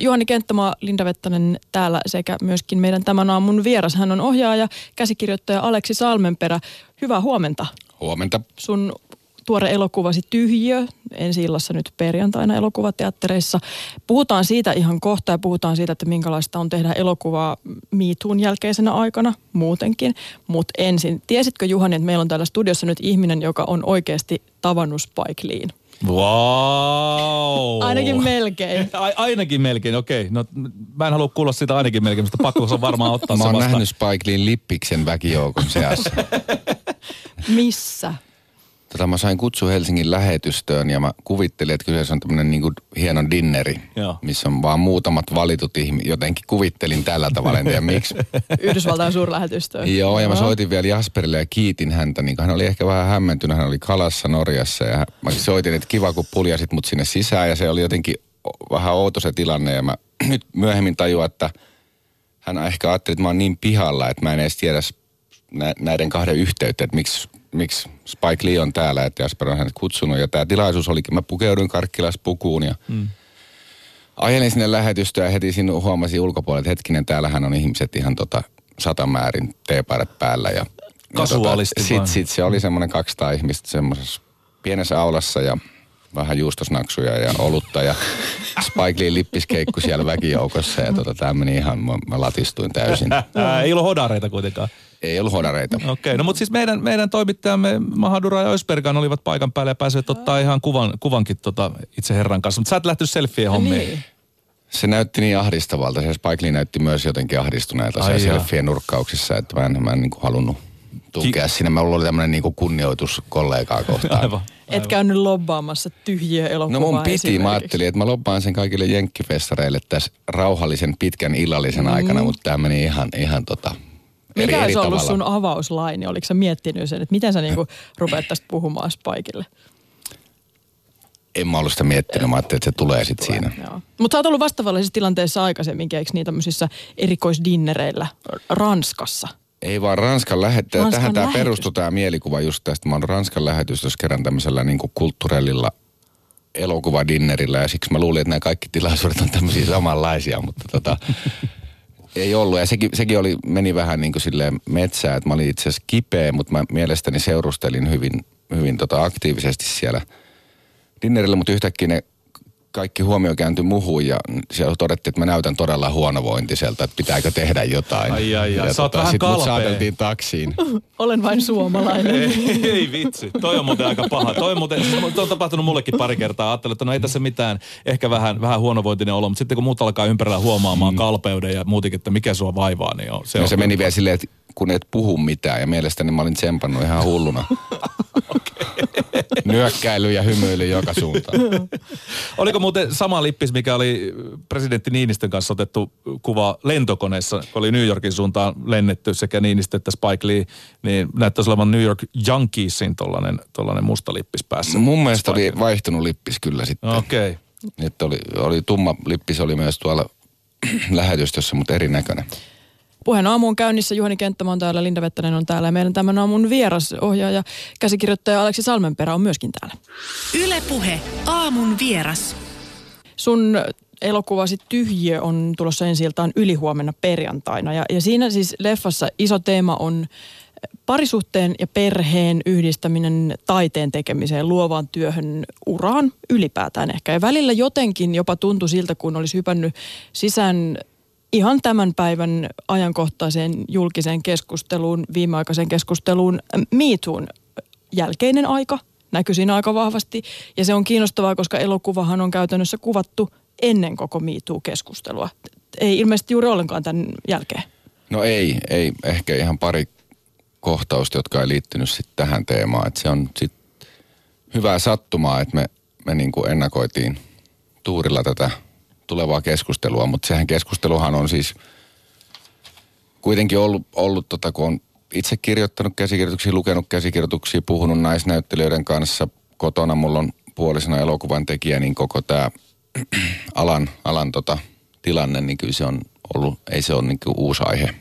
Juhani Kenttämaa, Linda Vettanen täällä sekä myöskin meidän tämän aamun vieras. Hän on ohjaaja, käsikirjoittaja Aleksi Salmenperä. Hyvää huomenta. Huomenta. Sun tuore elokuvasi Tyhjiö, ensi illassa nyt perjantaina elokuvateattereissa. Puhutaan siitä ihan kohta ja puhutaan siitä, että minkälaista on tehdä elokuvaa MeToon jälkeisenä aikana muutenkin. Mutta ensin, tiesitkö Juhani, että meillä on täällä studiossa nyt ihminen, joka on oikeasti tavannut Spike Leen? Wow. Ainakin melkein. A- ainakin melkein, okei. No, mä en halua kuulla sitä ainakin melkein, mutta pakko se on varmaan ottaa Mä oon nähnyt Spike Leen lippiksen väkijoukon seassa. Missä? Tota, mä sain kutsu Helsingin lähetystöön ja mä kuvittelin, että kyseessä on tämmönen niinku hieno dinneri, Joo. missä on vaan muutamat valitut ihmiset. Jotenkin kuvittelin tällä tavalla, en tiedä miksi. Yhdysvaltain suurlähetystöön. Joo, ja mä soitin vielä Jasperille ja kiitin häntä, niin hän oli ehkä vähän hämmentynyt, hän oli kalassa Norjassa ja mä soitin, että kiva kun puljasit mut sinne sisään ja se oli jotenkin vähän outo se tilanne ja mä nyt myöhemmin tajuan, että hän ehkä ajatteli, että mä oon niin pihalla, että mä en edes tiedä näiden kahden yhteyttä, että miksi, miksi Spike Lee on täällä, että Jasper on hänet kutsunut ja tämä tilaisuus olikin, mä pukeuduin karkkilaspukuun ja mm. ajelin sinne lähetystöön ja heti siinä huomasin ulkopuolella, että hetkinen, täällähän on ihmiset ihan tota satamäärin teepaidat päällä ja Kasuaalisti ja tota, sit, sit se oli semmoinen 200 ihmistä semmoisessa pienessä aulassa ja vähän juustosnaksuja ja olutta ja Spike Lee lippiskeikku siellä väkijoukossa ja tota, tämä meni ihan, mä, mä latistuin täysin. Ää, ei ollut hodareita kuitenkaan. Ei ollut hodareita. Okei, okay, no mutta siis meidän, meidän toimittajamme Mahadura ja Ösbergan olivat paikan päällä ja pääsivät ottaa ihan kuvan, kuvankin tota itse herran kanssa. Mutta sä et lähtenyt selfie hommiin. Niin. Se näytti niin ahdistavalta. Se Spike Lee näytti myös jotenkin ahdistuneelta Ai se jaa. selfien nurkkauksissa, että mä en, mä en niin kuin halunnut tukea sinne. Mä oli tämmöinen niin kunnioitus kollegaa kohtaan. Aivan. Et käynyt lobbaamassa tyhjiä No elokuvaa mun piti, mä ajattelin, että mä loppaan sen kaikille jenkkifestareille tässä rauhallisen pitkän illallisen mm. aikana, mutta tämä meni ihan, ihan tota, Mikä eri olisi ollut tavalla. sun avauslaini? Oliko sä miettinyt sen, että miten sä niinku rupeat tästä puhumaan Spikeille? En mä ollut sitä miettinyt, mä ajattelin, että se tulee sitten siinä. Mutta sä oot ollut vastaavallisissa tilanteissa aikaisemminkin, eikö niin tämmöisissä erikoisdinnereillä Ranskassa? Ei vaan Ranskan lähettäjä. Ranskan Tähän tämä lähetystö. perustuu tämä mielikuva just tästä. Mä oon Ranskan lähetystössä kerran tämmöisellä niin kulttuurellilla elokuvadinnerillä ja siksi mä luulin, että nämä kaikki tilaisuudet on tämmöisiä samanlaisia, mutta tota, ei ollut. Ja sekin, sekin oli, meni vähän niin kuin silleen metsään, että mä olin itse asiassa kipeä, mutta mä mielestäni seurustelin hyvin, hyvin tota aktiivisesti siellä dinnerillä, mutta yhtäkkiä ne kaikki huomio kääntyi muhun ja siellä todettiin, että mä näytän todella huonovointiselta, että pitääkö tehdä jotain. Ai, ai, ai. Ja Sä vähän sit mut saateltiin taksiin. Olen vain suomalainen. ei, ei vitsi, toi on muuten aika paha. Toi on, muuten, siis toi on tapahtunut mullekin pari kertaa. Ajattelin, että no ei tässä mitään, ehkä vähän, vähän huonovointinen olo, mutta sitten kun muut alkaa ympärillä huomaamaan kalpeuden ja muutenkin, että mikä sua vaivaa, niin on, se Ja on se meni vielä silleen, että kun et puhu mitään ja mielestäni mä olin tsempannut ihan hulluna. Nyökkäily ja hymyily joka suuntaan. Oliko muuten sama lippis, mikä oli presidentti Niinistön kanssa otettu kuva lentokoneessa, kun oli New Yorkin suuntaan lennetty sekä Niinistö että Spike Lee, niin näyttäisi olevan New York Yankeesin tollanen, tollanen musta lippis päässä. Mun mielestä oli vaihtunut lippis kyllä sitten. Okei. Okay. Että oli, oli tumma lippis oli myös tuolla lähetystössä, mutta erinäköinen. Puheen aamu on käynnissä. Juhani Kenttämä on täällä, Linda Vettänen on täällä ja meidän tämän aamun vieras ohjaaja, käsikirjoittaja Aleksi Salmenperä on myöskin täällä. Ylepuhe aamun vieras. Sun elokuvasi Tyhjiö on tulossa ensi iltaan ylihuomenna perjantaina. Ja, ja siinä siis leffassa iso teema on parisuhteen ja perheen yhdistäminen taiteen tekemiseen, luovaan työhön, uraan ylipäätään ehkä. Ja välillä jotenkin jopa tuntui siltä, kun olisi hypännyt sisään ihan tämän päivän ajankohtaiseen julkiseen keskusteluun, viimeaikaiseen keskusteluun, MeToon jälkeinen aika näkyy siinä aika vahvasti. Ja se on kiinnostavaa, koska elokuvahan on käytännössä kuvattu ennen koko MeToo-keskustelua. Ei ilmeisesti juuri ollenkaan tämän jälkeen. No ei, ei ehkä ihan pari kohtausta, jotka ei liittynyt sitten tähän teemaan. Et se on sit hyvää sattumaa, että me, me niinku ennakoitiin tuurilla tätä tulevaa keskustelua, mutta sehän keskusteluhan on siis kuitenkin ollut, ollut tota, kun on itse kirjoittanut käsikirjoituksia, lukenut käsikirjoituksia, puhunut naisnäyttelijöiden kanssa. Kotona mulla on puolisena elokuvan tekijä, niin koko tämä alan, alan tota, tilanne, niin kyllä se on ollut, ei se ole niin uusi aihe.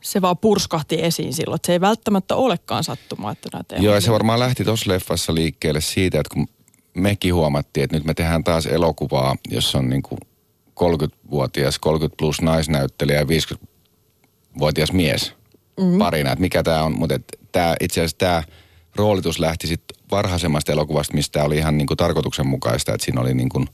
Se vaan purskahti esiin silloin, että se ei välttämättä olekaan sattumaa, että teemat Joo, ja se varmaan lähti tuossa leffassa liikkeelle siitä, että kun mekin huomattiin, että nyt me tehdään taas elokuvaa, jossa on niin kuin 30-vuotias, 30 plus naisnäyttelijä ja 50-vuotias mies mm. parina, että mikä tämä on. Mutta tää, itse asiassa tämä roolitus lähti sitten varhaisemmasta elokuvasta, mistä oli ihan niinku tarkoituksenmukaista, että siinä oli, niinku,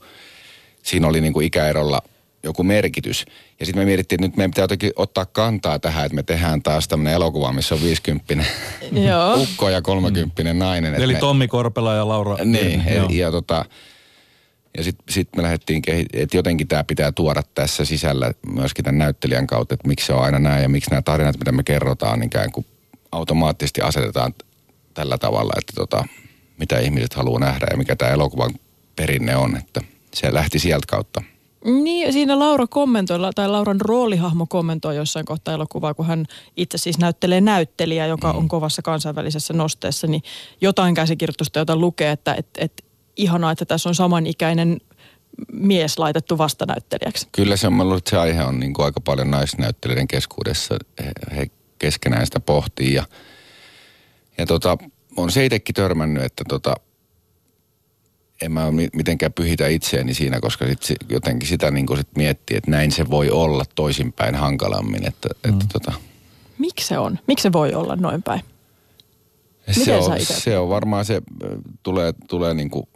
siinä oli niinku ikäerolla joku merkitys. Ja sitten me mietittiin, että nyt meidän pitää jotenkin ottaa kantaa tähän, että me tehdään taas tämmöinen elokuva, missä on 50 ukko ja 30 mm. nainen. Eli me, Tommi Korpela ja Laura. Niin, ja, ja tota, ja sitten sit me lähdettiin, että jotenkin tämä pitää tuoda tässä sisällä myöskin tämän näyttelijän kautta, että miksi se on aina näin ja miksi nämä tarinat, mitä me kerrotaan, ikään kuin automaattisesti asetetaan tällä tavalla, että tota, mitä ihmiset haluaa nähdä ja mikä tämä elokuvan perinne on, että se lähti sieltä kautta. Niin, siinä Laura kommentoi, tai Lauran roolihahmo kommentoi jossain kohtaa elokuvaa, kun hän itse siis näyttelee näyttelijää, joka on kovassa kansainvälisessä nosteessa, niin jotain käsikirjoitusta, jota lukee, että et, et, ihanaa, että tässä on samanikäinen mies laitettu vastanäyttelijäksi. Kyllä se on, luulen, että se aihe on niin kuin aika paljon naisnäyttelijöiden keskuudessa. He, he keskenään sitä pohtii ja, ja tota, on se itsekin törmännyt, että tota, en mä mitenkään pyhitä itseäni siinä, koska sit jotenkin sitä niin sit miettii, että näin se voi olla toisinpäin hankalammin. Että, mm. että tota. Miksi se on? Miksi se voi olla noin päin? se on, se on varmaan se, tulee, tulee niin kuin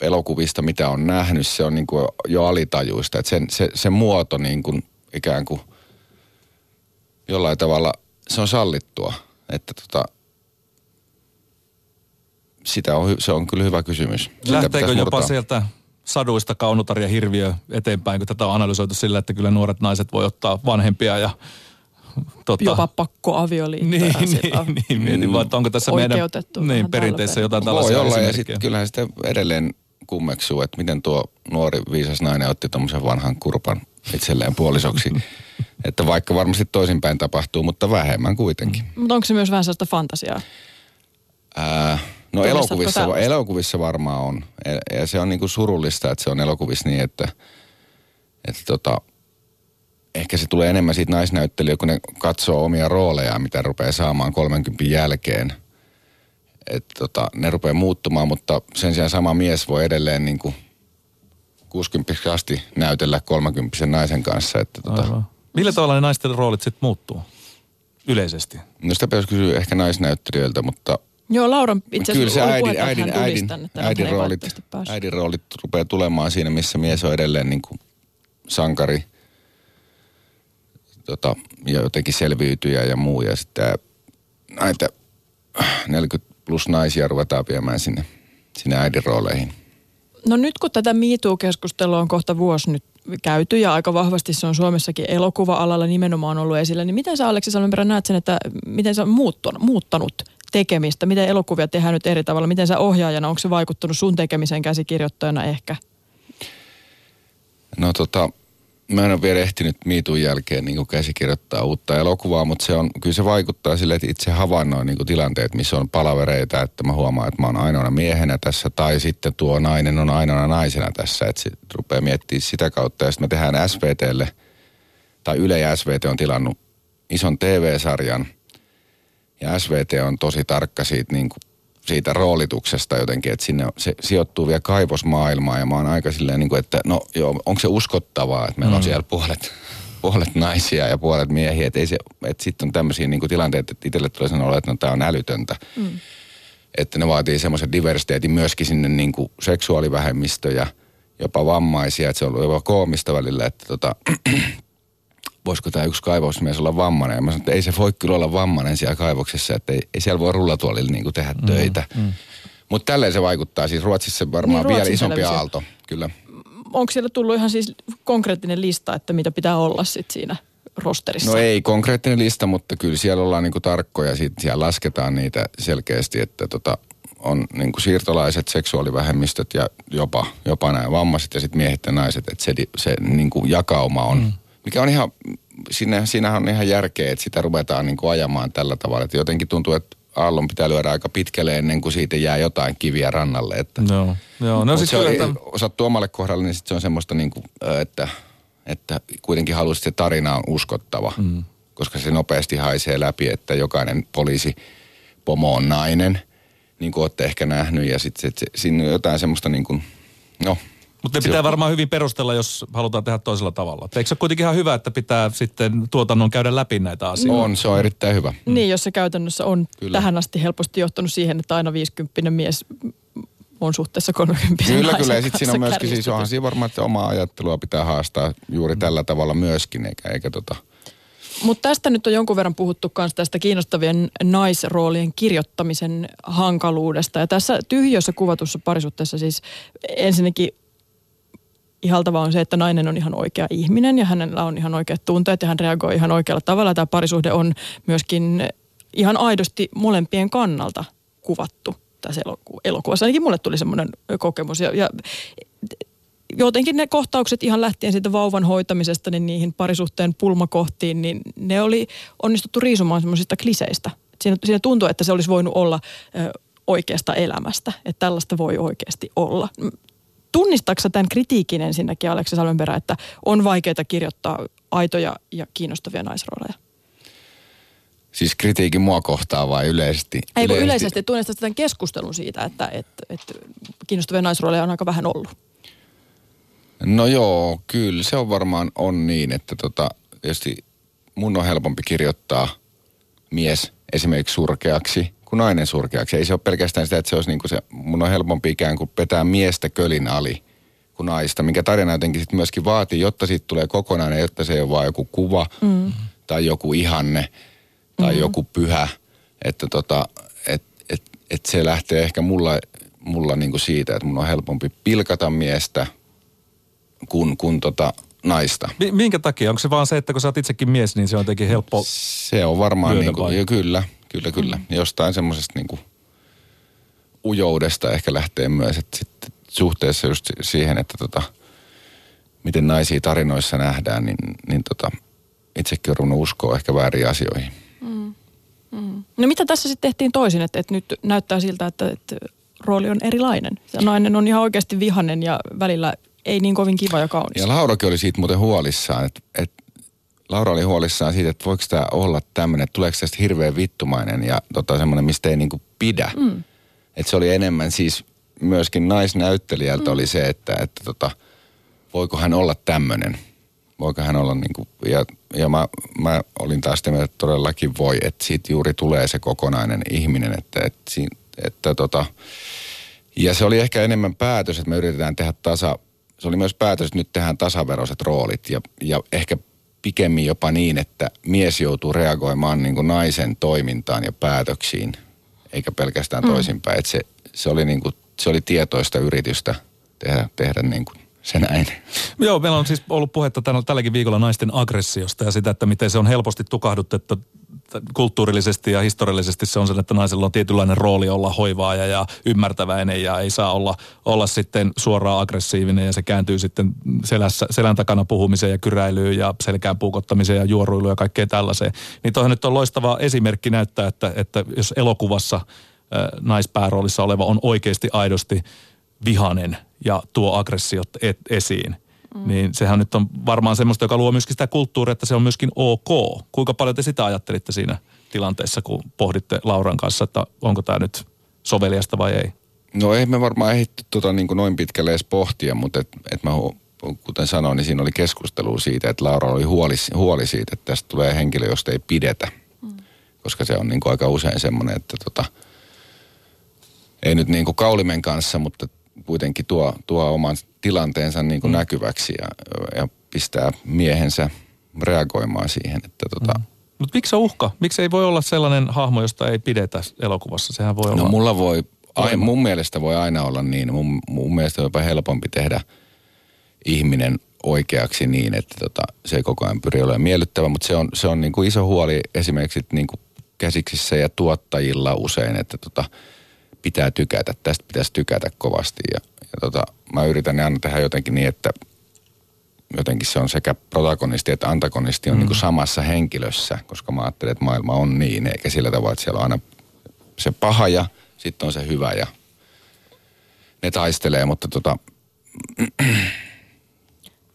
elokuvista, mitä on nähnyt, se on niin kuin jo alitajuista. Että sen, se, se muoto niin kuin ikään kuin jollain tavalla, se on sallittua. Että tota, sitä on, se on kyllä hyvä kysymys. Lähteekö jopa sieltä saduista kaunotar ja hirviö eteenpäin, kun tätä on analysoitu sillä, että kyllä nuoret naiset voi ottaa vanhempia ja Tota, Jopa pakkoavioliittoja. Niin, niin, niin, mietin vaan, että onko tässä meidän niin, perinteessä jotain tällaisia Voi olla, ja sitten kyllähän sitä edelleen kummeksuu, että miten tuo nuori viisas nainen otti tuommoisen vanhan kurpan itselleen puolisoksi. että vaikka varmasti toisinpäin tapahtuu, mutta vähemmän kuitenkin. Mm. Mutta onko se myös vähän sellaista fantasiaa? Ää, no elokuvissa, elokuvissa varmaan on. Ja se on niinku surullista, että se on elokuvissa niin, että, että tota, ehkä se tulee enemmän siitä naisnäyttelijä, kun ne katsoo omia roolejaan, mitä rupeaa saamaan 30 jälkeen. Että tota, ne rupeaa muuttumaan, mutta sen sijaan sama mies voi edelleen niin kuin 60 asti näytellä 30 naisen kanssa. Että tota, Millä tavalla ne naisten roolit sitten muuttuu yleisesti? No sitä pitäisi kysyä ehkä naisnäyttelijöiltä, mutta Joo, Laura itse asiassa Kyllä se äidin, äidin, äidin, äidin, roolit, äidin roolit rupeaa tulemaan siinä, missä mies on edelleen niin kuin sankari – tota, ja jotenkin selviytyjä ja muu. Ja sitten näitä 40 plus naisia ruvetaan viemään sinne, sinne äidin rooleihin. No nyt kun tätä MeToo-keskustelua on kohta vuosi nyt käyty ja aika vahvasti se on Suomessakin elokuva-alalla nimenomaan ollut esillä, niin miten sä Aleksi Salmenperä näet sen, että miten sä muuttunut, muuttanut tekemistä? Miten elokuvia tehdään nyt eri tavalla? Miten sä ohjaajana, onko se vaikuttanut sun tekemiseen käsikirjoittajana ehkä? No tota, mä en ole vielä ehtinyt miitun jälkeen niin käsikirjoittaa uutta elokuvaa, mutta se on, kyllä se vaikuttaa sille, että itse havainnoin niin tilanteet, missä on palavereita, että mä huomaan, että mä oon ainoana miehenä tässä, tai sitten tuo nainen on ainoana naisena tässä, että se rupeaa miettimään sitä kautta, ja sitten me tehdään SVTlle, tai Yle ja SVT on tilannut ison TV-sarjan, ja SVT on tosi tarkka siitä niin kuin siitä roolituksesta jotenkin, että sinne se sijoittuu vielä kaivosmaailmaan ja mä oon aika silleen, niin kuin, että no joo, onko se uskottavaa, että meillä mm. on siellä puolet, puolet naisia ja puolet miehiä, että, se, että sitten on tämmöisiä niin tilanteita, että itselle tulee sanoa, että no tämä on älytöntä. Mm. Että ne vaatii semmoisen diversiteetin myöskin sinne niin kuin seksuaalivähemmistöjä, jopa vammaisia, että se on ollut jopa koomista välillä, että tota, voisiko tämä yksi kaivosmies olla vammainen. Ja mä sanoin, että ei se voi kyllä olla vammainen siellä kaivoksessa, että ei, ei siellä voi rullatuolilla niin tehdä mm, töitä. Mm. Mutta tälleen se vaikuttaa. Siis Ruotsissa varmaan niin, vielä isompi televisio. aalto, kyllä. Onko siellä tullut ihan siis konkreettinen lista, että mitä pitää olla sit siinä rosterissa? No ei konkreettinen lista, mutta kyllä siellä ollaan niinku tarkkoja. Sit siellä lasketaan niitä selkeästi, että tota, on niinku siirtolaiset, seksuaalivähemmistöt ja jopa, jopa nämä vammaiset ja sitten miehet ja naiset. Että se, se niinku jakauma on... Mm mikä on ihan, siinä, siinähän on ihan järkeä, että sitä ruvetaan niin kuin ajamaan tällä tavalla. Että jotenkin tuntuu, että aallon pitää lyödä aika pitkälle ennen kuin siitä jää jotain kiviä rannalle. Että, joo, joo. No siis se on, että... osattu omalle kohdalle, niin sit se on semmoista niin kuin, että, että kuitenkin haluaisit, että se tarina on uskottava. Mm. Koska se nopeasti haisee läpi, että jokainen poliisi pomo on nainen, niin kuin olette ehkä nähnyt. Ja sitten sit, siinä on jotain semmoista niin kuin, no Mutta ne pitää varmaan hyvin perustella, jos halutaan tehdä toisella tavalla. Eikö se ole kuitenkin ihan hyvä, että pitää sitten tuotannon käydä läpi näitä asioita? On, se on erittäin hyvä. Mm. Niin, jos se käytännössä on Kyllä. tähän asti helposti johtanut siihen, että aina 50 mies on suhteessa 30 Kyllä, kyllä. Ja sitten siinä on myöskin, siis onhan siinä varmaan, että omaa ajattelua pitää haastaa juuri tällä tavalla myöskin, eikä, eikä tota... Mutta tästä nyt on jonkun verran puhuttu myös tästä kiinnostavien naisroolien kirjoittamisen hankaluudesta. Ja tässä tyhjössä kuvatussa parisuhteessa siis ensinnäkin ihaltavaa on se, että nainen on ihan oikea ihminen ja hänellä on ihan oikeat tunteet ja hän reagoi ihan oikealla tavalla. Tämä parisuhde on myöskin ihan aidosti molempien kannalta kuvattu tässä eloku- elokuvassa. Ainakin mulle tuli semmoinen kokemus. Ja, ja jotenkin ne kohtaukset ihan lähtien siitä vauvan hoitamisesta niin niihin parisuhteen pulmakohtiin, niin ne oli onnistuttu riisumaan semmoisista kliseistä. Siinä, siinä tuntui, että se olisi voinut olla ö, oikeasta elämästä, että tällaista voi oikeasti olla. Tunnistatko tämän kritiikin ensinnäkin, Aleksi Salmenperä, että on vaikeaa kirjoittaa aitoja ja kiinnostavia naisrooleja? Siis kritiikin mua kohtaa vai yleisesti? Ei kun yleisesti tunnistat tämän keskustelun siitä, että, että, että kiinnostavia naisrooleja on aika vähän ollut. No joo, kyllä se on varmaan on niin, että tota, tietysti mun on helpompi kirjoittaa mies esimerkiksi surkeaksi kuin nainen surkeaksi. Ei se ole pelkästään sitä, että se olisi niin kuin se, mun on helpompi ikään kuin petää miestä kölin ali kuin naista, minkä tarina jotenkin sit myöskin vaatii, jotta siitä tulee kokonainen, jotta se ei ole vaan joku kuva mm. tai joku ihanne tai mm. joku pyhä, että tota, et, et, et se lähtee ehkä mulla, mulla niin kuin siitä, että mun on helpompi pilkata miestä kuin, kuin tota naista. Mi- minkä takia? Onko se vaan se, että kun sä oot itsekin mies, niin se on jotenkin helppo... Se on varmaan niin vai? jo, kyllä, kyllä, kyllä. Mm. Jostain semmoisesta niin kuin ujoudesta ehkä lähtee myös, että sitten suhteessa just si- siihen, että tota, miten naisia tarinoissa nähdään, niin, niin tota, itsekin on ruvennut uskoa ehkä väärin asioihin. No mitä tässä sitten tehtiin toisin, että, että nyt näyttää siltä, että, että rooli on erilainen. Se nainen on ihan oikeasti vihanen ja välillä ei niin kovin kiva ja kaunis. Ja Laurakin oli siitä muuten huolissaan, että, että Laura oli huolissaan siitä, että voiko tämä olla tämmöinen, että tuleeko tästä hirveän vittumainen ja tota, semmoinen, mistä ei niinku pidä. Mm. Että se oli enemmän siis myöskin naisnäyttelijältä mm. oli se, että, että tota, voiko hän olla tämmöinen. Voiko hän olla niinku, ja, ja mä, mä olin taas sitä mieltä, että todellakin voi, että siitä juuri tulee se kokonainen ihminen, että, että, että tota, ja se oli ehkä enemmän päätös, että me yritetään tehdä tasa, se oli myös päätös, että nyt tehdään tasaveroiset roolit ja, ja ehkä pikemmin jopa niin, että mies joutuu reagoimaan niin kuin naisen toimintaan ja päätöksiin, eikä pelkästään mm. toisinpäin. Että se, se, oli niin kuin, se oli tietoista yritystä tehdä, tehdä niin kuin se näin. Joo, meillä on siis ollut puhetta tänä, tälläkin viikolla naisten aggressiosta ja sitä, että miten se on helposti tukahdutettu kulttuurillisesti ja historiallisesti se on sen, että naisella on tietynlainen rooli olla hoivaaja ja ymmärtäväinen ja ei saa olla, olla sitten suoraan aggressiivinen ja se kääntyy sitten selässä, selän takana puhumiseen ja kyräilyyn ja selkään puukottamiseen ja juoruiluun ja kaikkeen tällaiseen. Niin toihan nyt on loistava esimerkki näyttää, että, että jos elokuvassa naispääroolissa oleva on oikeasti aidosti vihanen ja tuo aggressiot et, esiin, mm. niin sehän nyt on varmaan semmoista, joka luo myöskin sitä kulttuuria, että se on myöskin ok. Kuinka paljon te sitä ajattelitte siinä tilanteessa, kun pohditte Lauran kanssa, että onko tämä nyt soveliasta vai ei? No ei me varmaan ehditty tota niin kuin noin pitkälle edes pohtia, mutta et, et mä, hu- kuten sanoin, niin siinä oli keskustelu siitä, että Laura oli huoli, huoli siitä, että tästä tulee henkilö, josta ei pidetä. Mm. Koska se on niin kuin aika usein semmoinen, että tota, ei nyt niin kuin kaulimen kanssa, mutta kuitenkin tuo, tuo oman tilanteensa niin kuin mm. näkyväksi ja, ja pistää miehensä reagoimaan siihen, että tota, mm. Mutta miksi se uhka? Miksi ei voi olla sellainen hahmo, josta ei pidetä elokuvassa? Sehän voi olla... No mulla voi, ai, mun mielestä voi aina olla niin. Mun, mun mielestä on jopa helpompi tehdä ihminen oikeaksi niin, että tota, se ei koko ajan pyri olemaan miellyttävä, mutta se on, se on niin kuin iso huoli esimerkiksi niin kuin käsiksissä ja tuottajilla usein, että tota, pitää tykätä, tästä pitäisi tykätä kovasti ja, ja tota, mä yritän aina tehdä jotenkin niin, että jotenkin se on sekä protagonisti että antagonisti on mm. niin kuin samassa henkilössä, koska mä ajattelen, että maailma on niin, eikä sillä tavalla, että siellä on aina se paha ja sitten on se hyvä ja ne taistelee, mutta tota,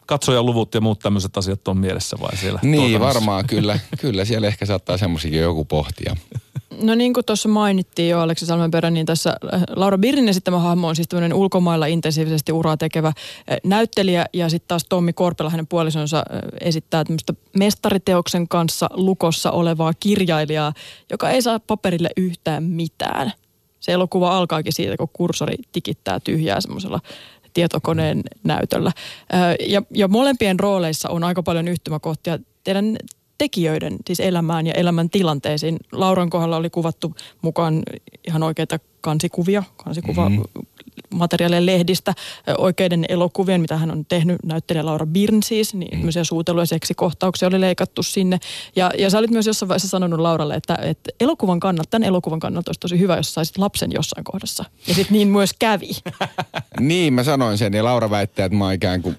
Katsojaluvut ja muut tämmöiset asiat on mielessä vai siellä? niin varmaan kyllä, kyllä siellä ehkä saattaa semmoisikin joku pohtia. No niin kuin tuossa mainittiin jo Aleksi Salmenperä, niin tässä äh, Laura Birnin esittämä hahmo on siis tämmöinen ulkomailla intensiivisesti uraa tekevä äh, näyttelijä ja sitten taas Tommi Korpela, hänen puolisonsa, äh, esittää tämmöistä mestariteoksen kanssa lukossa olevaa kirjailijaa, joka ei saa paperille yhtään mitään. Se elokuva alkaakin siitä, kun kursori tikittää tyhjää semmoisella tietokoneen näytöllä. Ja, ja molempien rooleissa on aika paljon yhtymäkohtia teidän tekijöiden siis elämään ja elämän tilanteisiin. Lauran kohdalla oli kuvattu mukaan ihan oikeita kansikuvia, kansikuva mm-hmm. lehdistä, oikeiden elokuvien, mitä hän on tehnyt, näyttelijä Laura Birn siis, niin mm. suutelu- ja seksikohtauksia oli leikattu sinne. Ja, ja sä olit myös jossain vaiheessa sanonut Lauralle, että, että elokuvan kannalta, tämän elokuvan kannalta olisi tosi hyvä, jos saisit lapsen jossain kohdassa. Ja sitten niin myös kävi. niin, mä sanoin sen ja Laura väittää, että mä oon ikään kuin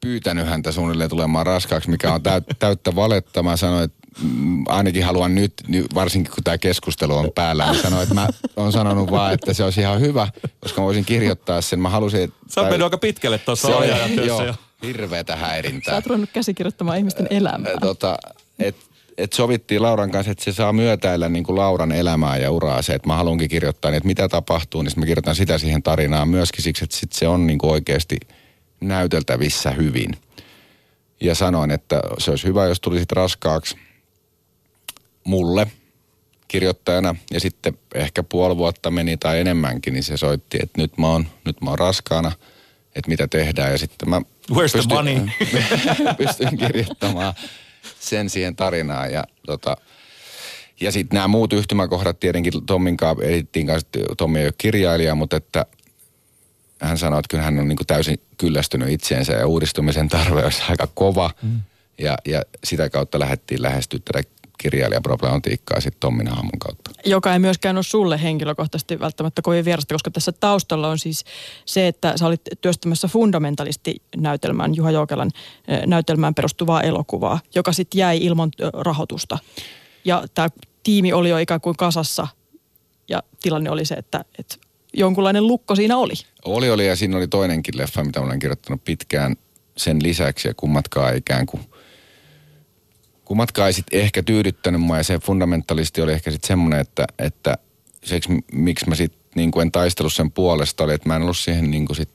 pyytänyt häntä suunnilleen tulemaan raskaaksi, mikä on täyttä valetta. Mä sanoin, että mm, ainakin haluan nyt, varsinkin kun tämä keskustelu on päällä, niin sanoin, että mä oon sanonut vaan, että se olisi ihan hyvä, koska mä voisin kirjoittaa sen. Mä halusin, että... Sä oot aika pitkälle tuossa ohjaajatyössä jo. Hirveetä häirintää. Sä oot ruvennut käsikirjoittamaan ihmisten elämää. Tota, et, et sovittiin Lauran kanssa, että se saa myötäillä niin kuin Lauran elämää ja uraa se, että mä haluankin kirjoittaa, niin että mitä tapahtuu, niin mä kirjoitan sitä siihen tarinaan myöskin siksi, että sit se on niin kuin oikeasti – näyteltävissä hyvin. Ja sanoin, että se olisi hyvä, jos tulisit raskaaksi mulle kirjoittajana. Ja sitten ehkä puoli vuotta meni tai enemmänkin, niin se soitti, että nyt mä oon, nyt mä oon raskaana, että mitä tehdään. Ja sitten mä Where's pystyn, the money? pystyn kirjoittamaan sen siihen tarinaan. Ja, tota, ja sitten nämä muut yhtymäkohdat tietenkin Tommin kanssa edittiin kanssa, Tommi ei ole kirjailija, mutta että hän sanoi, että kyllä hän on niin kuin täysin kyllästynyt itseensä ja uudistumisen tarve olisi aika kova. Mm. Ja, ja sitä kautta lähdettiin lähestyä tätä kirjailijaproblematiikkaa sitten Tommin hahmon kautta. Joka ei myöskään ole sulle henkilökohtaisesti välttämättä kovin vierasta, koska tässä taustalla on siis se, että sä olit työstämässä fundamentalisti-näytelmään, Juha Joukelan eh, näytelmään perustuvaa elokuvaa, joka sitten jäi ilman rahoitusta. Ja tämä tiimi oli jo ikään kuin kasassa ja tilanne oli se, että, että jonkunlainen lukko siinä oli. Oli, oli ja siinä oli toinenkin leffa, mitä olen kirjoittanut pitkään sen lisäksi ja kummatkaan ikään kuin kummatkaan ei sitten ehkä tyydyttänyt mua ja se fundamentalisti oli ehkä sitten semmoinen, että, että seks, miksi mä sitten niin en taistellut sen puolesta oli, että mä en ollut siihen niin kuin sit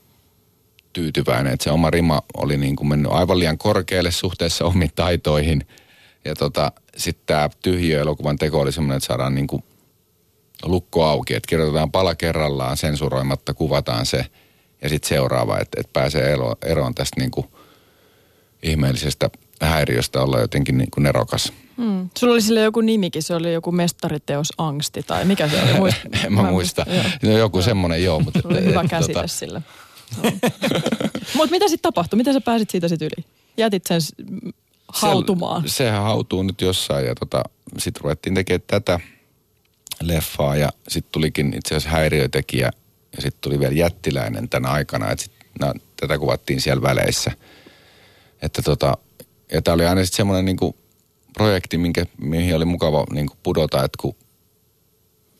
tyytyväinen, että se oma rima oli niin kuin mennyt aivan liian korkealle suhteessa omiin taitoihin ja tota, sitten tämä tyhjiö-elokuvan teko oli semmoinen, että saadaan niin kuin lukko auki, että kirjoitetaan pala kerrallaan, sensuroimatta kuvataan se ja sitten seuraava, että, että pääsee ero, eroon tästä niin kuin ihmeellisestä häiriöstä olla jotenkin niin kuin nerokas. Hmm. Sulla oli sille joku nimikin, se oli joku mestariteos angsti tai mikä se oli? Muist, en mä, mä muista. No joku joo. semmoinen joo. Mutta Sulla oli hyvä käsite tota... sille. No. mutta mitä sitten tapahtui? Miten sä pääsit siitä sitten yli? Jätit sen hautumaan? Se, sehän hautuu nyt jossain ja tota, sitten ruvettiin tekemään tätä – leffaa ja sitten tulikin itse asiassa häiriötekijä ja sitten tuli vielä jättiläinen tänä aikana, että sit, no, tätä kuvattiin siellä väleissä. Että tota, ja tämä oli aina sitten semmoinen niinku projekti, minkä, mihin oli mukava niinku pudota, että kun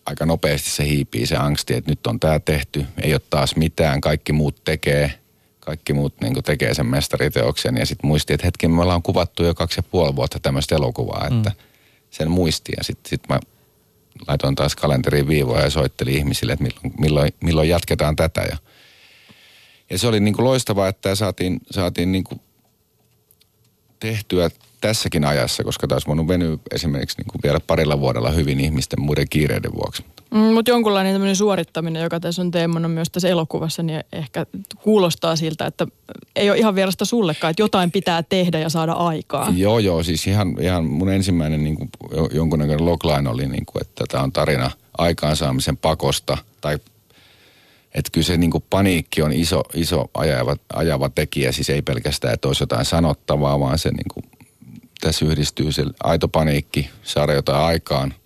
aika nopeasti se hiipii se angsti, että nyt on tämä tehty, ei ole taas mitään, kaikki muut tekee, kaikki muut niinku tekee sen mestariteoksen ja sitten muisti, että hetken me ollaan kuvattu jo kaksi ja puoli vuotta tämmöistä elokuvaa, että mm. sen muisti ja sitten sit mä laitoin taas kalenteriin viivoja ja soittelin ihmisille, että milloin, milloin, milloin jatketaan tätä. Ja, ja se oli niin kuin loistavaa, että saatiin, saatiin niin kuin tehtyä tässäkin ajassa, koska taas voinut venyä esimerkiksi niin kuin vielä parilla vuodella hyvin ihmisten muiden kiireiden vuoksi. Mm, mutta jonkunlainen tämmöinen suorittaminen, joka tässä on teemana myös tässä elokuvassa, niin ehkä kuulostaa siltä, että ei ole ihan vierasta sullekaan, että jotain pitää tehdä ja saada aikaa. Joo, joo, siis ihan, ihan mun ensimmäinen niin kuin, jonkunnäköinen logline oli, niin kuin, että tämä on tarina aikaansaamisen pakosta, tai että kyllä se niin kuin paniikki on iso, iso ajava, ajava tekijä, siis ei pelkästään, että olisi jotain sanottavaa, vaan se niin kuin, tässä yhdistyy se aito paniikki, saada jotain aikaan –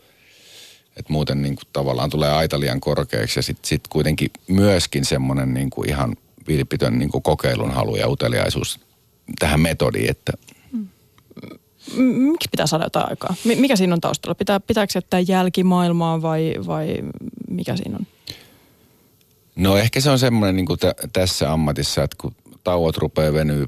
että muuten niin kuin tavallaan tulee aita liian korkeaksi ja sitten sit kuitenkin myöskin semmoinen niin kuin ihan vilpitön niin kuin kokeilun halu ja uteliaisuus tähän metodiin, että Miksi pitää saada jotain aikaa? Mikä siinä on taustalla? Pitää, pitääkö jättää jälkimaailmaa vai, vai mikä siinä on? No ehkä se on semmoinen niin kuin t- tässä ammatissa, että kun tauot rupeaa venyä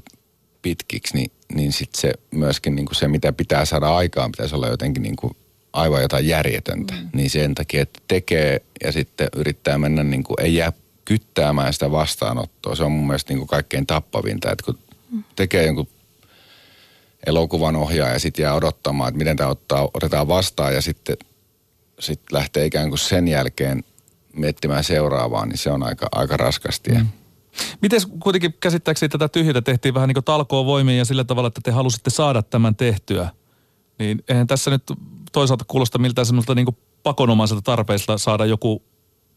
pitkiksi, niin, niin sitten se myöskin niin kuin se, mitä pitää saada aikaan, pitäisi olla jotenkin niin kuin aivan jotain järjetöntä. Mm. Niin sen takia, että tekee ja sitten yrittää mennä niin kuin, ei jää kyttäämään sitä vastaanottoa. Se on mun mielestä niin kuin kaikkein tappavinta, että kun mm. tekee jonkun elokuvan ohjaaja ja sitten jää odottamaan, että miten tämä ottaa, otetaan vastaan ja sitten sit lähtee ikään kuin sen jälkeen miettimään seuraavaa, niin se on aika, aika raskasti. Mm. Miten kuitenkin käsittääkseni tätä tyhjätä tehtiin vähän niin kuin talkoon voimiin ja sillä tavalla, että te halusitte saada tämän tehtyä? Niin eihän tässä nyt toisaalta kuulosta miltään semmoista niin pakonomaiselta tarpeesta saada joku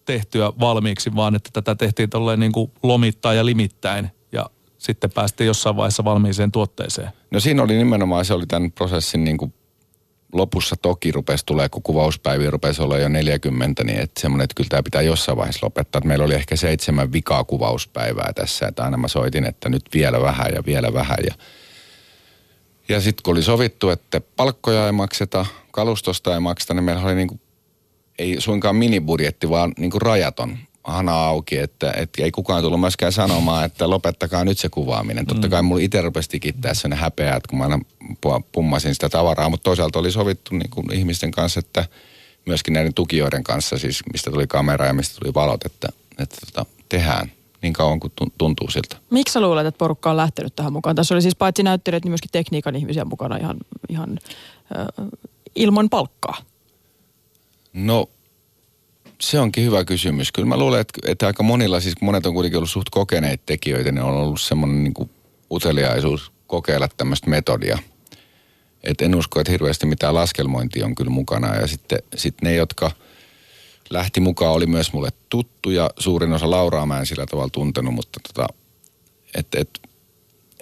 tehtyä valmiiksi, vaan että tätä tehtiin tolleen niin kuin lomittain ja limittäin ja sitten päästiin jossain vaiheessa valmiiseen tuotteeseen. No siinä oli nimenomaan, se oli tämän prosessin niin kuin lopussa toki rupesi tulee, kun kuvauspäiviä rupesi olla jo 40, niin että semmoinen, että kyllä tämä pitää jossain vaiheessa lopettaa. Että meillä oli ehkä seitsemän vikaa kuvauspäivää tässä, että aina mä soitin, että nyt vielä vähän ja vielä vähän. Ja, ja sitten kun oli sovittu, että palkkoja ei makseta, kalustosta ei makseta, niin meillä oli niin kuin, ei suinkaan minibudjetti, vaan niin kuin rajaton hana auki, että, että ei kukaan tullut myöskään sanomaan, että lopettakaa nyt se kuvaaminen. Totta kai mulla itse rupesi tikittää sen häpeää, että kun mä aina pummasin sitä tavaraa, mutta toisaalta oli sovittu niin kuin ihmisten kanssa, että myöskin näiden tukijoiden kanssa, siis mistä tuli kamera ja mistä tuli valot, että, että tota, tehdään niin kauan kuin tuntuu siltä. Miksi sä luulet, että porukka on lähtenyt tähän mukaan? Tässä oli siis paitsi näyttelijät, niin myöskin tekniikan ihmisiä mukana ihan, ihan äh, ilman palkkaa. No se onkin hyvä kysymys. Kyllä mä luulen, että, että aika monilla, siis monet on kuitenkin ollut suht kokeneita tekijöitä, niin on ollut semmoinen niin uteliaisuus kokeilla tämmöistä metodia. Et en usko, että hirveästi mitään laskelmointia on kyllä mukana. Ja sitten sit ne, jotka lähti mukaan, oli myös mulle tuttuja. Suurin osa Lauraa mä en sillä tavalla tuntenut, mutta tota, että et,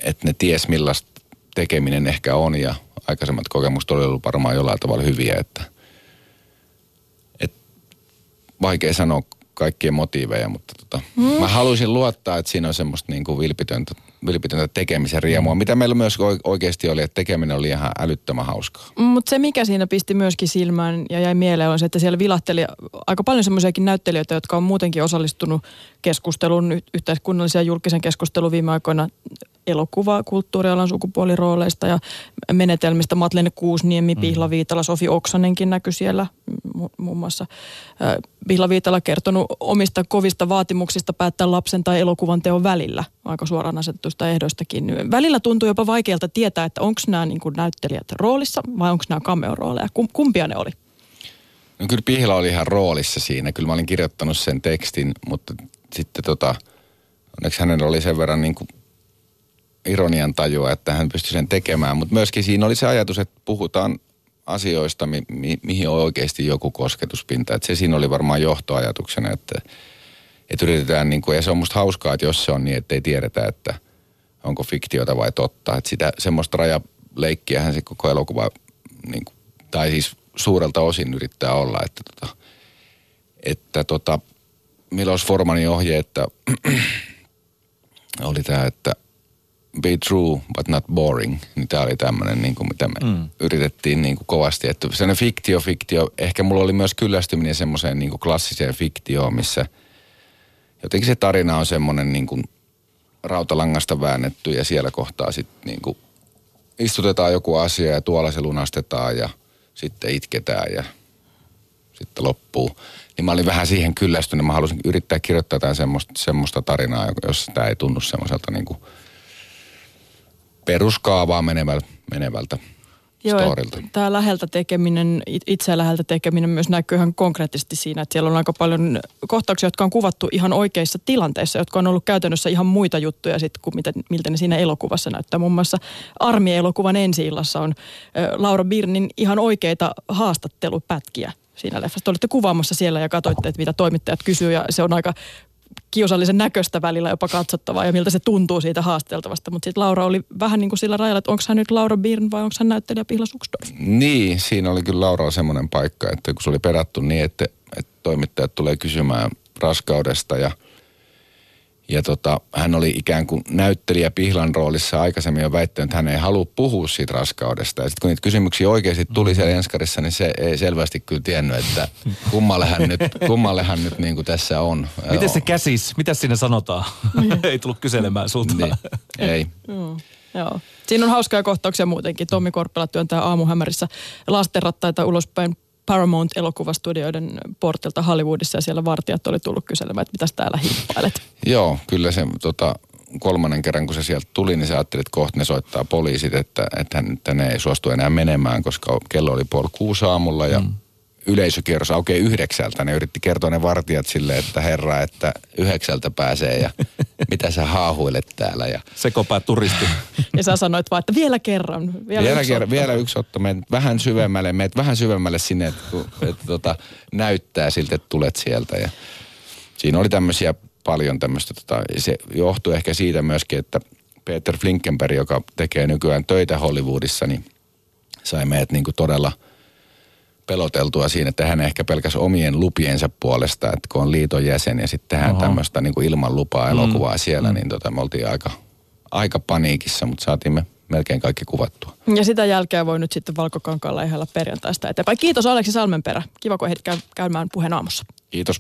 et ne ties millaista tekeminen ehkä on ja aikaisemmat kokemukset oli ollut varmaan jollain tavalla hyviä, että – vaikea sanoa kaikkien motiiveja, mutta tota, mm. mä haluaisin luottaa, että siinä on semmoista niin kuin vilpitöntä, vilpitöntä tekemisen riemua, mitä meillä myös oikeasti oli, että tekeminen oli ihan älyttömän hauskaa. Mutta se, mikä siinä pisti myöskin silmään ja jäi mieleen, on se, että siellä vilahteli aika paljon semmoisiakin näyttelijöitä, jotka on muutenkin osallistunut keskustelun, yhteiskunnallisen ja julkisen keskustelun viime aikoina elokuva, kulttuurialan sukupuolirooleista ja menetelmistä. Madeleine Kuusniemi, mm. Pihla Viitala, Sofi Oksanenkin näkyi siellä muun muassa. Pihla Viitala kertonut omista kovista vaatimuksista päättää lapsen tai elokuvan teon välillä, aika suoraan asettuista ehdoistakin. Välillä tuntuu jopa vaikealta tietää, että onko nämä niin näyttelijät roolissa vai onko nämä cameo-rooleja. Kumpia ne oli? No kyllä Pihla oli ihan roolissa siinä. Kyllä mä olin kirjoittanut sen tekstin, mutta sitten tota, onneksi hänellä oli sen verran niin kuin ironian tajua, että hän pystyi sen tekemään. Mutta myöskin siinä oli se ajatus, että puhutaan asioista, mi- mi- mihin on oikeasti joku kosketuspinta. Et se siinä oli varmaan johtoajatuksena, että, että yritetään, niin kuin, ja se on musta hauskaa, että jos se on niin, että ei tiedetä, että onko fiktiota vai totta. Että sitä semmoista rajaleikkiähän se koko elokuva, niin kuin, tai siis suurelta osin yrittää olla, että tota, että tota, Milos Formanin ohje, että oli tämä, että be true but not boring, niin tämä oli tämmöinen, niin kuin mitä me mm. yritettiin niin kuin kovasti. Että sellainen fiktio, fiktio, ehkä mulla oli myös kyllästyminen semmoiseen niin kuin klassiseen fiktioon, missä jotenkin se tarina on semmoinen niin kuin rautalangasta väännetty ja siellä kohtaa sitten niin kuin istutetaan joku asia ja tuolla se lunastetaan ja sitten itketään ja sitten loppuu. Niin mä olin vähän siihen kyllästynyt. Mä halusin yrittää kirjoittaa jotain semmoista, semmoista tarinaa, jos tämä ei tunnu semmoiselta niin kuin – peruskaavaa menevältä, menevältä Joo, tämä läheltä tekeminen, itse läheltä tekeminen myös näkyy ihan konkreettisesti siinä, että siellä on aika paljon kohtauksia, jotka on kuvattu ihan oikeissa tilanteissa, jotka on ollut käytännössä ihan muita juttuja sitten kuin mitä, miltä ne siinä elokuvassa näyttää. Muun muassa Armi-elokuvan ensi on Laura Birnin ihan oikeita haastattelupätkiä siinä leffassa. Te olitte kuvaamassa siellä ja katsoitte, että mitä toimittajat kysyy ja se on aika kiusallisen näköistä välillä jopa katsottavaa ja miltä se tuntuu siitä haasteltavasta. Mutta sitten Laura oli vähän niin kuin sillä rajalla, että onko hän nyt Laura Birn vai onko hän näyttelijä Pihla Suksdorf? Niin, siinä oli kyllä Laura semmoinen paikka, että kun se oli perattu niin, että, että toimittajat tulee kysymään raskaudesta ja – ja tota, hän oli ikään kuin näyttelijä Pihlan roolissa aikaisemmin jo väittänyt, että hän ei halua puhua siitä raskaudesta. Ja sitten kun niitä kysymyksiä oikeasti tuli siellä Enskarissa, niin se ei selvästi kyllä tiennyt, että kummalle hän nyt, kummalle hän nyt niin kuin tässä on. Miten se käsis? Mitä sinne sanotaan? ei tullut kyselemään sulta. Niin. Ei. Mm. Joo. Siinä on hauskoja kohtauksia muutenkin. Tommi Korppela työntää aamuhämärissä lastenrattaita ulospäin Paramount-elokuvastudioiden portilta Hollywoodissa ja siellä vartijat oli tullut kyselemään, että mitäs täällä hippailet. Joo, kyllä se tota, kolmannen kerran, kun se sieltä tuli, niin sä ajattelit, että kohta ne soittaa poliisit, että, että, hän, että ne ei suostu enää menemään, koska kello oli puoli kuusi aamulla ja mm. yleisökierros aukeaa yhdeksältä. Ne yritti kertoa ne vartijat sille, että herra, että yhdeksältä pääsee ja mitä sä haahuilet täällä. Ja... Sekopää turisti. ja sä sanoit vaan, että vielä kerran. Vielä, vielä, yksi, kerran, otto. vielä yksi otto. Meet vähän syvemmälle, meet vähän syvemmälle sinne, että, että tota, näyttää siltä, että tulet sieltä. Ja siinä oli tämmöisiä paljon tämmöistä, tota, se johtuu ehkä siitä myöskin, että Peter Flinkenberg, joka tekee nykyään töitä Hollywoodissa, niin sai meidät niin kuin todella peloteltua siinä, että hän ehkä pelkäs omien lupiensa puolesta, että kun on liiton jäsen ja sitten tehdään tämmöistä niin kuin ilman lupaa elokuvaa mm. siellä, mm. niin tota, me oltiin aika, aika paniikissa, mutta saatiin me melkein kaikki kuvattua. Ja sitä jälkeen voi nyt sitten Valkokankaalla ihalla perjantaista eteenpäin. Kiitos Aleksi Salmenperä. Kiva, kun ehdit käymään puheen aamussa. Kiitos.